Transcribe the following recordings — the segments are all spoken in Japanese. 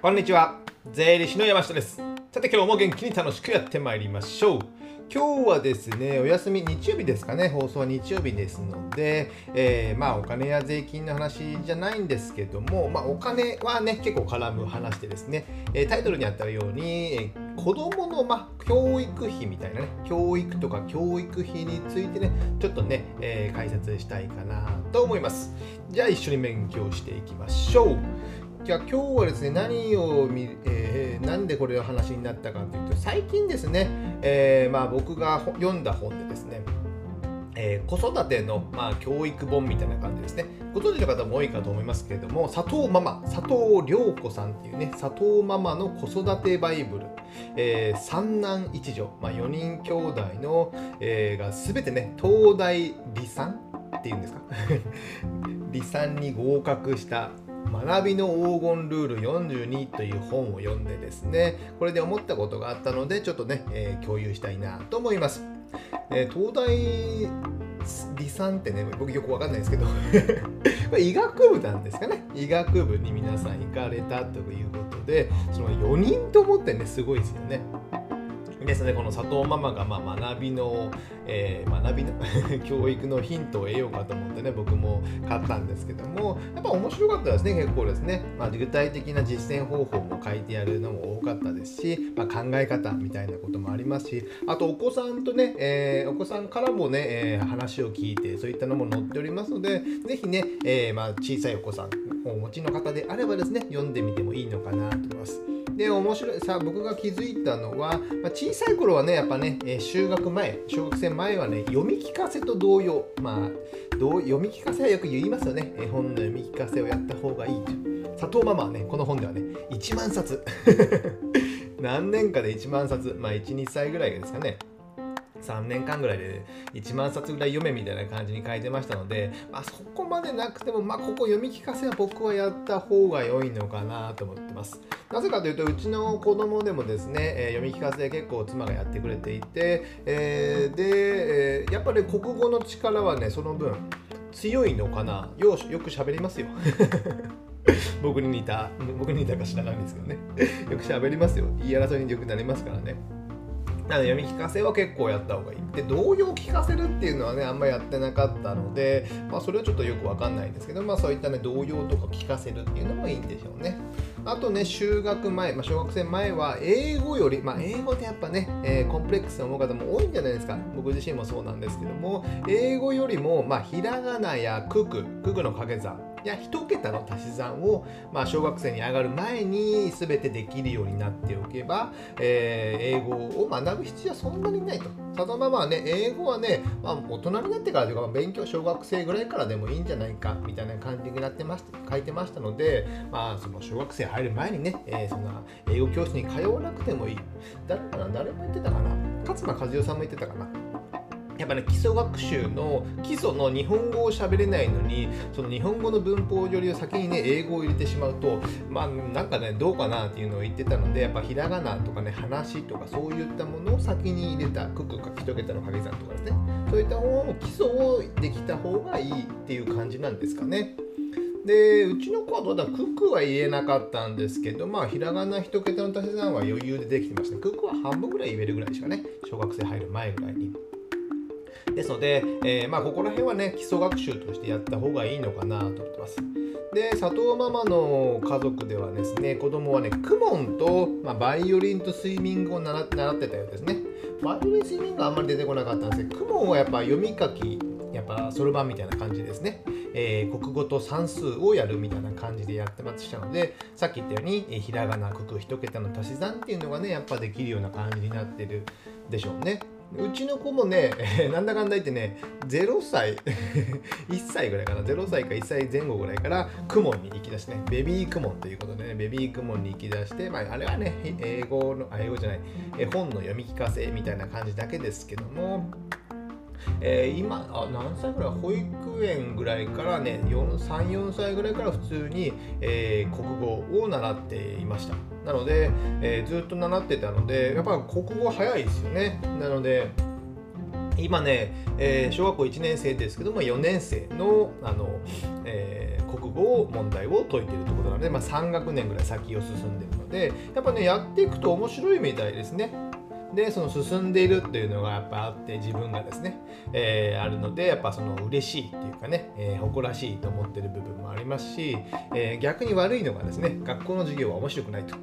こんにちは。税理士の山下です。さて今日も元気に楽しくやってまいりましょう。今日はですねお休み日曜日ですかね。放送は日曜日ですので、えー、まあお金や税金の話じゃないんですけども、まあ、お金はね結構絡む話でですね、えタイトルにあったように、えー、子供のま教育費みたいなね教育とか教育費についてねちょっとね、えー、解説したいかなと思います。じゃあ一緒に勉強していきましょう。じゃあ今日はですね何を見、えー、なんでこれの話になったかというと最近ですね、えー、まあ、僕が読んだ本でですねえー、子育ての、まあ、教育本みたいな感じですね。ご存知の方も多いかと思いますけれども、佐藤ママ、佐藤涼子さんっていうね、佐藤ママの子育てバイブル、えー、三男一女、まあ、4人兄弟の、えー、が全てね、東大理産っていうんですか？理産に合格した学びの黄金ルール42という本を読んでですねこれで思ったことがあったのでちょっとね、えー、共有したいなと思います、えー、東大理産ってね僕よくわかんないですけど 医学部なんですかね。医学部に皆さん行かれたということでその4人ともってねすごいですよね。ですねこの佐藤ママがまあ学びの、えー、学びの 教育のヒントを得ようかと思ってね僕も買ったんですけどもやっぱ面白かったですね結構ですね、まあ、具体的な実践方法も書いてあるのも多かったですし、まあ、考え方みたいなこともありますしあとお子さんとね、えー、お子さんからもね、えー、話を聞いてそういったのも載っておりますので是非ね、えまあ、小さいお子さんをお持ちの方であればですね読んでみてもいいのかなと思います。で面白いさあ僕が気づいたのは、まあ、小さい頃はねやっぱね、え、就学前小学生前はね読み聞かせと同様まあどう読み聞かせはよく言いますよね。絵本の読み聞かせをやった方がいいと。佐藤ママはねこの本ではね1万冊。何年かで1万冊。まあ12歳ぐらいですかね。3年間ぐらいで1万冊ぐらい読めみたいな感じに書いてましたので、まあ、そこまでなくても、まあ、ここ読み聞かせは僕はやった方が良いのかなと思ってます。なぜかというとうちの子供でもですね、えー、読み聞かせ結構妻がやってくれていて、えー、で、えー、やっぱり国語の力はねその分強いのかなよよく喋りますよ。僕に似た僕に似たか知らないんですけどねよく喋りますよ言い争いによくなりますからねなの読み聞かせは結構やった方がいい。で、童謡聞かせるっていうのはね、あんまやってなかったので、まあ、それはちょっとよくわかんないんですけど、まあ、そういったね、童謡とか聞かせるっていうのもいいんでしょうね。あとね、就学前、まあ、小学生前は、英語より、まあ、英語ってやっぱね、えー、コンプレックスな思う方も多いんじゃないですか。僕自身もそうなんですけども、英語よりも、まあ、ひらがなや九九、九九の掛け算、や1桁の足し算を、まあ、小学生に上がる前に全てできるようになっておけば、えー、英語を学ぶ必要はそんなにないと。ただまあまあね、英語はね、まあ、大人になってからというか、勉強小学生ぐらいからでもいいんじゃないかみたいな感じになってました書いてましたので、まあ、その小学生入る前にね、えー、そんな英語教室に通わなくてもいい。誰かな誰も言ってたかな勝間和代さんも言ってたかなやっぱね基礎学習の基礎の日本語を喋れないのにその日本語の文法よりを先にね英語を入れてしまうとまあなんかねどうかなっていうのを言ってたのでやっぱひらがなとかね話とかそういったものを先に入れたククか一桁の掛け算とかですねそういった方の基礎をできた方がいいっていう感じなんですかね。でうちの子はどうだクックは言えなかったんですけどまあひらがな一桁の足し算は余裕でできてましたクックは半分ぐらい言えるぐらいでしかね小学生入る前ぐらいに。ですので、えー、まあ、ここら辺はね基礎学習としてやった方がいいのかなと思ってます。で佐藤ママの家族ではですね子供はねクモンと、まあ、バイオリンとスイミングを習ってたようですね。バイオリンスイミングはあんまり出てこなかったんですけどクモンはやっぱ読み書きやっぱそろばんみたいな感じですね、えー、国語と算数をやるみたいな感じでやってましたのでさっき言ったように、え、ひらがな、国一桁の足し算っていうのがねやっぱできるような感じになってるでしょうね。うちの子もね、なんだかんだ言ってね、0歳、1歳ぐらいかな、0歳か1歳前後ぐらいから、クモンに行き出してね、ベビークモンということでね、ベビークモンに行き出して、まあ、あれはね、英語の、英語じゃない、絵本の読み聞かせみたいな感じだけですけども、えー、今あ何歳ぐらい？保育園ぐらいからね34歳ぐらいから普通に、えー、国語を習っていました。なので、えー、ずっと習ってたのでやっぱ国語早いですよね。なので今ね、えー、小学校1年生ですけども4年生のあの、えー、国語問題を解いてるところなので、まあ、3学年ぐらい先を進んでるのでやっぱねやっていくと面白いみたいですね。でその進んでいるっていうのがやっぱあって自分がですね、えー、あるのでやっぱその嬉しいっていうかね、えー、誇らしいと思ってる部分もありますし、えー、逆に悪いのがですね学校の授業は面白くないと。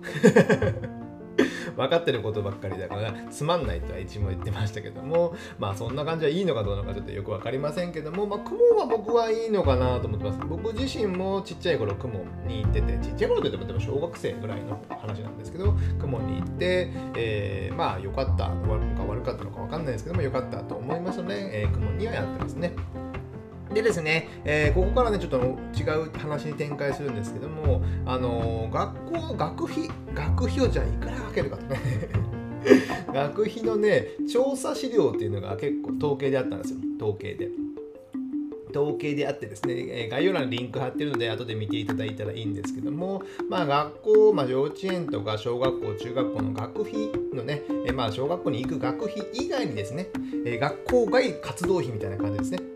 分かってることばっかりだ。からつまんないとは一も言ってましたけども。まあそんな感じはいいのかどうなのかちょっとよく分かりませんけども。まあ雲は僕はいいのかなと思ってます。僕自身もちっちゃい頃雲に行っててちっちゃい頃って言っても小学生ぐらいの話なんですけど雲に行って、えー、まあ良かった悪か悪かったのか分かんないですけども良かったと思いますので、えー、雲にはやってますね。でですね、えー、ここからね、ちょっと違う話に展開するんですけども、あのー、学校の学費、学費をじゃあいくらかけるかとね 学費のね、調査資料っていうのが結構統計であったんですよ、統計で。統計であってですね、概要欄にリンク貼ってるので、後で見ていただいたらいいんですけども、まあ、学校、まあ、幼稚園とか小学校、中学校の学費のね、まあ、小学校に行く学費以外にですね、学校外活動費みたいな感じですね。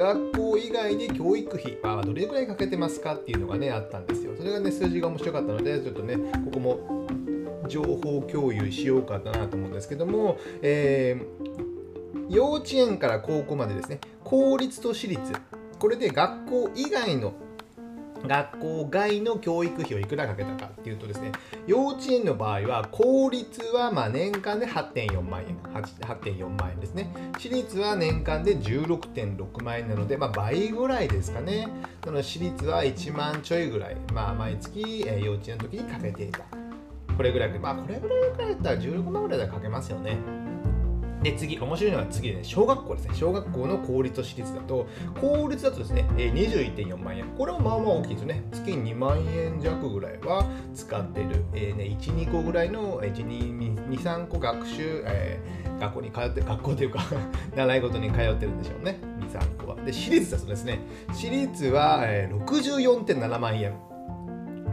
学校以外で教育費はどれぐらいかけてますかっていうのがねあったんですよ。それがね数字が面白かったのでちょっとねここも情報共有しようかなと思うんですけども、えー、幼稚園から高校までですね公立と私立。これで学校以外の学校外の教育費をいくらかけたかっていうとですね、幼稚園の場合は、公立はま年間で8.4万円、8.4万円ですね。私立は年間で16.6万円なので、まあ、倍ぐらいですかね。その私立は1万ちょいぐらい、まあ、毎月、え幼稚園の時にかけていた。これぐらい、まあ、これぐらいかけたら16万ぐらいでかけますよね。で、次、面白いのは次ね、小学校ですね。小学校の公立と私立だと、公立だとですね、21.4万円。これはまあまあ大きいですね。月2万円弱ぐらいは使ってる。えー、ね、1、2個ぐらいの、1、2、2、3個学習、えー、学校に通って、学校というか 習い事に通ってるんでしょうね。2、3個は。で、私立だとですね、私立は、えー、64.7万円。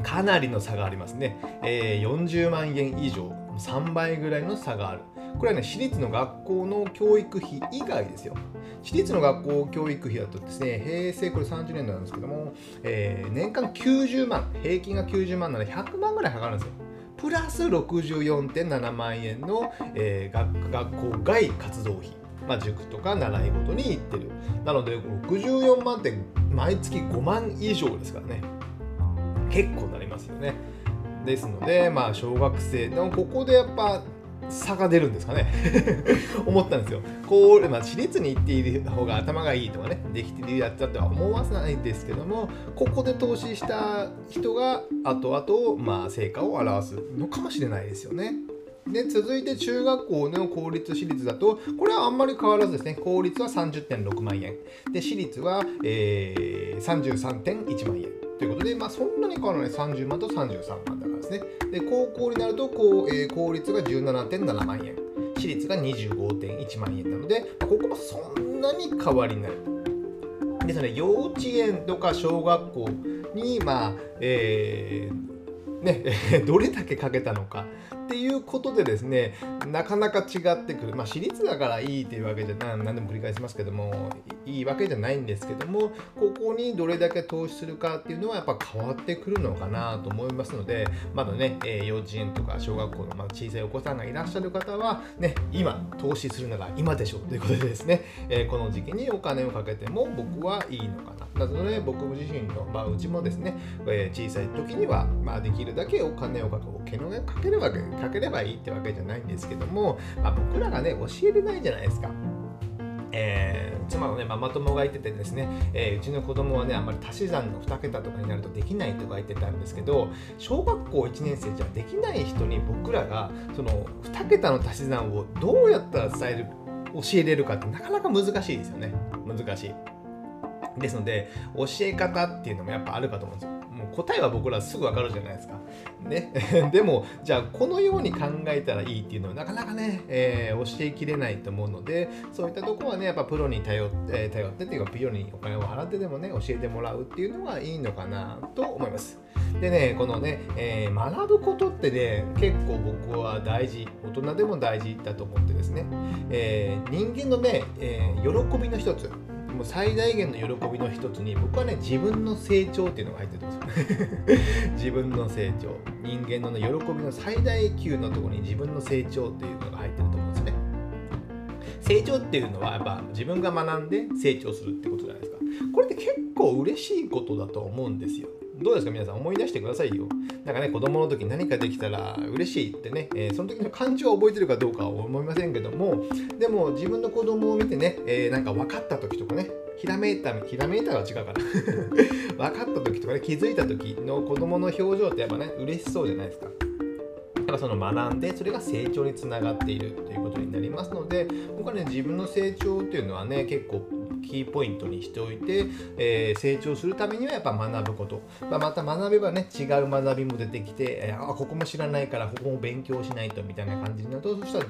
かなりの差がありますね。えー、40万円以上、3倍ぐらいの差がある。これはね、私立の学校の教育費以外ですよ。私立の学校教育費だとですね、平成これ30年度なんですけども、えー、年間90万、平均が90万なので100万ぐらいかかるんですよ。プラス64.7万円の、えー、学学校外活動費。まあ、塾とか習い事に行ってる。なので、64万って毎月5万以上ですからね。結構なりますよね。ですので、まあ、小学生のここでやっぱ差が出るんですかね。思ったんですよ。こう、まあ、私立に行っている方が頭がいいとかね、できてるやつだとは思わないんですけども、ここで投資した人が後々、まあ、成果を表すのかもしれないですよね。で続いて中学校の公立私立だとこれはあんまり変わらずですね。公立は30.6万円。で私立は、えー、33.1万円。ということで、まあ、そんなに変わらない。30万と33万だから。ですね。で、高校になると、こうえー、公立が17.7万円、私立が25.1万円なので、ここもそんなに変わりない。ですので、幼稚園とか小学校に、まあ、えー、ね、どれだけかけたのかっていうことでですねなかなか違ってくる。まあ私立だからいいっていうわけじゃ何何でも繰り返しますけどもいいわけじゃないんですけどもここにどれだけ投資するかっていうのはやっぱ変わってくるのかなと思いますのでまだね、えー、幼稚園とか小学校のま小さいお子さんがいらっしゃる方はね今投資するなら今でしょうということでですね、えー、この時期にお金をかけても僕はいいのかな。なので僕自身の、まあ、うちもですね、えー、小さい時には、まあ、できるだけお金をかけかけるわけですかければいいってわけじゃないんですけども、まあ、僕らがね教えれないじゃないですか。えー、妻のねママ友が言っててですね、えー、うちの子供はねあんまり足し算の2桁とかになるとできないとか言ってたんですけど小学校1年生じゃできない人に僕らがその2桁の足し算をどうやったら伝える教えれるかってなかなか難しいですよね。難しい。ですので教え方っていうのもやっぱあるかと思うんですよ答えは僕らすぐ分かるじゃないですか。ね、でもじゃあこのように考えたらいいっていうのはなかなかね、えー、教えきれないと思うのでそういったとこはねやっぱプロに頼って、頼ってっていうかプロにお金を払ってでもね教えてもらうっていうのはいいのかなと思います。でねこのね、えー、学ぶことってね結構僕は大事大人でも大事だと思ってですね、えー、人間のね、え喜びの一つもう最大限の喜びの一つに僕はね自分の成長っていうのが入ってるんですよ。自分の成長。人間の、ね、喜びの最大級のところに自分の成長っていうのが入ってると思うんです ね。成長っていうのはやっぱ自分が学んで成長するってことじゃないですか。これって結構嬉しいことだと思うんですよ。どうですか皆さん？思い出してくださいよ。なんかね、子供の時何かできたら嬉しいってね、えー、その時の感情を覚えてるかどうかは思いませんけども、でも自分の子供を見てね、えー、なんか分かった時とかね、ひらめいた、ひらめいたは違うから 分かった時とかね、気づいた時の子供の表情ってやっぱね、嬉しそうじゃないですか。だからその学んでそれが成長につながっているということになりますので僕はね自分の成長っていうのはね結構キーポイントにしておいて、えー、成長するためにはやっぱ学ぶこと、まあ、また学べばね違う学びも出てきて、えー、あここも知らないからここも勉強しないとみたいな感じになるとそしたら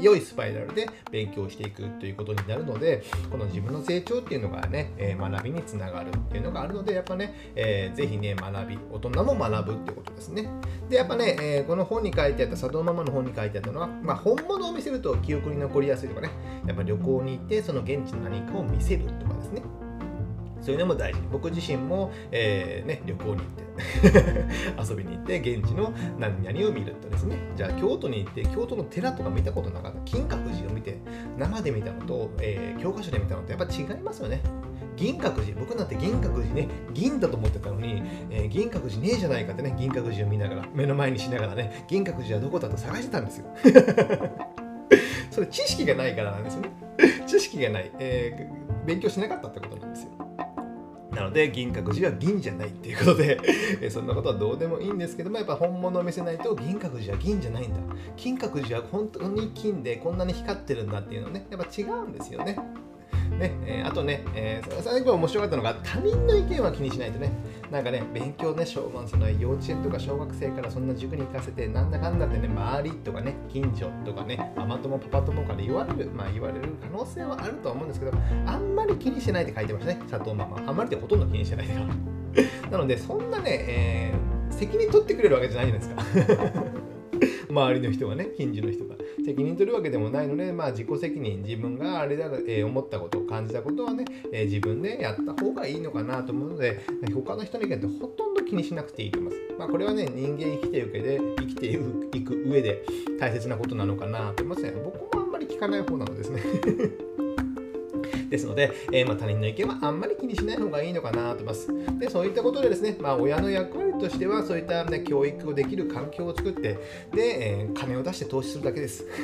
良いスパイラルで勉強していくということになるのでこの自分の成長っていうのがね、えー、学びにつながるっていうのがあるのでやっぱね、えー、ぜひね学び大人も学ぶってことですね。でやっぱね、えー、この本に書いてあった佐藤ママの本に書いてあったのは、まあ、本物を見せると記憶に残りやすいとかね。やっぱ旅行に行ってその現地の何かを見せるとかですね。そういうのも大事。僕自身も、えーね、旅行に行って 遊びに行って現地の何々を見るとですね。じゃあ京都に行って京都の寺とか見たことなかった。金閣寺を見て生で見たのと、えー、教科書で見たのとやっぱ違いますよね。銀閣寺。僕なんて銀閣寺ね銀だと思ってたのに、えー、銀閣寺ねえじゃないかってね銀閣寺を見ながら目の前にしながらね銀閣寺はどこだと探してたんですよ。それ知識がないからなんですね。知識がない、えー、勉強しなかったってことなんですよ。なので銀閣寺は銀じゃないっていうことでそんなことはどうでもいいんですけどもやっぱ本物を見せないと銀閣寺は銀じゃないんだ。金閣寺は本当に金でこんなに光ってるんだっていうのねやっぱ違うんですよね。ねえー、あとね、えー、最後面白かったのが他人の意見は気にしないとね。なんかね勉強ね小その幼稚園とか小学生からそんな塾に行かせてなんだかんだってね周りとかね近所とかねママ友パパ友から言われるまあ言われる可能性はあると思うんですけどあんまり気にしてないって書いてましたね佐藤ママ。あんまりってほとんど気にしてないか。ら なのでそんなね、えー、責任取ってくれるわけじゃないじゃないですか。周りの人がね近所の人が。責任取るわけでもないので、まあ、自己責任自分があれだ、えー、思ったことを感じたことはね、えー、自分でやった方がいいのかなと思うので他の人の意見ってほとんど気にしなくていいと思います。まあ、これはね人間生きていく上で生きていく上で大切なことなのかなと思いますね。僕もあんまり聞かない方なのですね ですので、えー、ま、他人の意見はあんまり気にしない方がいいのかなと思います。で、そういったことでですね、まあ、親の役割としては、そういった、ね、教育をできる環境を作って、で、えー、金を出して投資するだけです。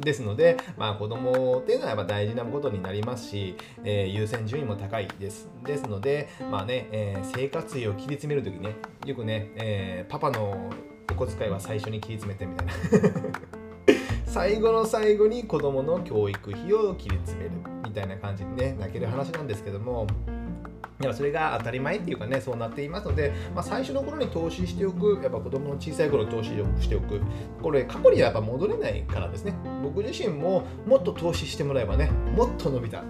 ですので、まあ、子供っていうのはやっぱ大事なことになりますし、えー、優先順位も高いです。ですので、まあね、えー、生活費を切り詰めるときね、よくね、えー、パパのお小遣いは最初に切り詰めてみたいな 最後の最後に子供の教育費を切り詰めるみたいな感じにね泣ける話なんですけどもいやそれが当たり前っていうかねそうなっていますので、まあ、最初の頃に投資しておくやっぱ子供の小さい頃に投資しておくこれ過去にはやっぱ戻れないからですね。僕自身ももっと投資してもらえばねもっと伸びた。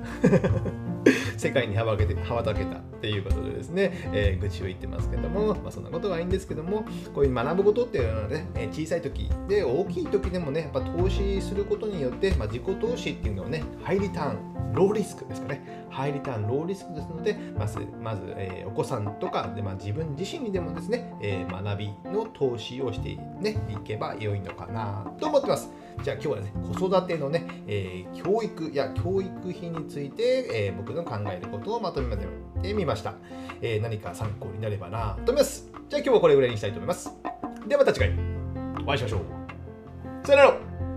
世界に羽ばけて羽ばたけたっていうことでですね、えー、愚痴を言ってますけども、まあ、そんなことはいいんですけどもこういう学ぶことっていうのはね小さい時で大きい時でもねやっぱ投資することによって、まあ、自己投資っていうのはねハイリターンローリスクですかね。ハイリターンローリスクですのでまずまず、えー、お子さんとかで、まあ、自分自身にでもですね、えー、学びの投資をして、ね、いけば良いのかなと思ってます。じゃあ今日はね子育てのね、えー、教育や教育費について、え僕の考えることをまとめてみました、え何か参考になればなと思います。じゃあ今日はこれぐらいにしたいと思います。ではまた次回お会いしましょう。さよなら。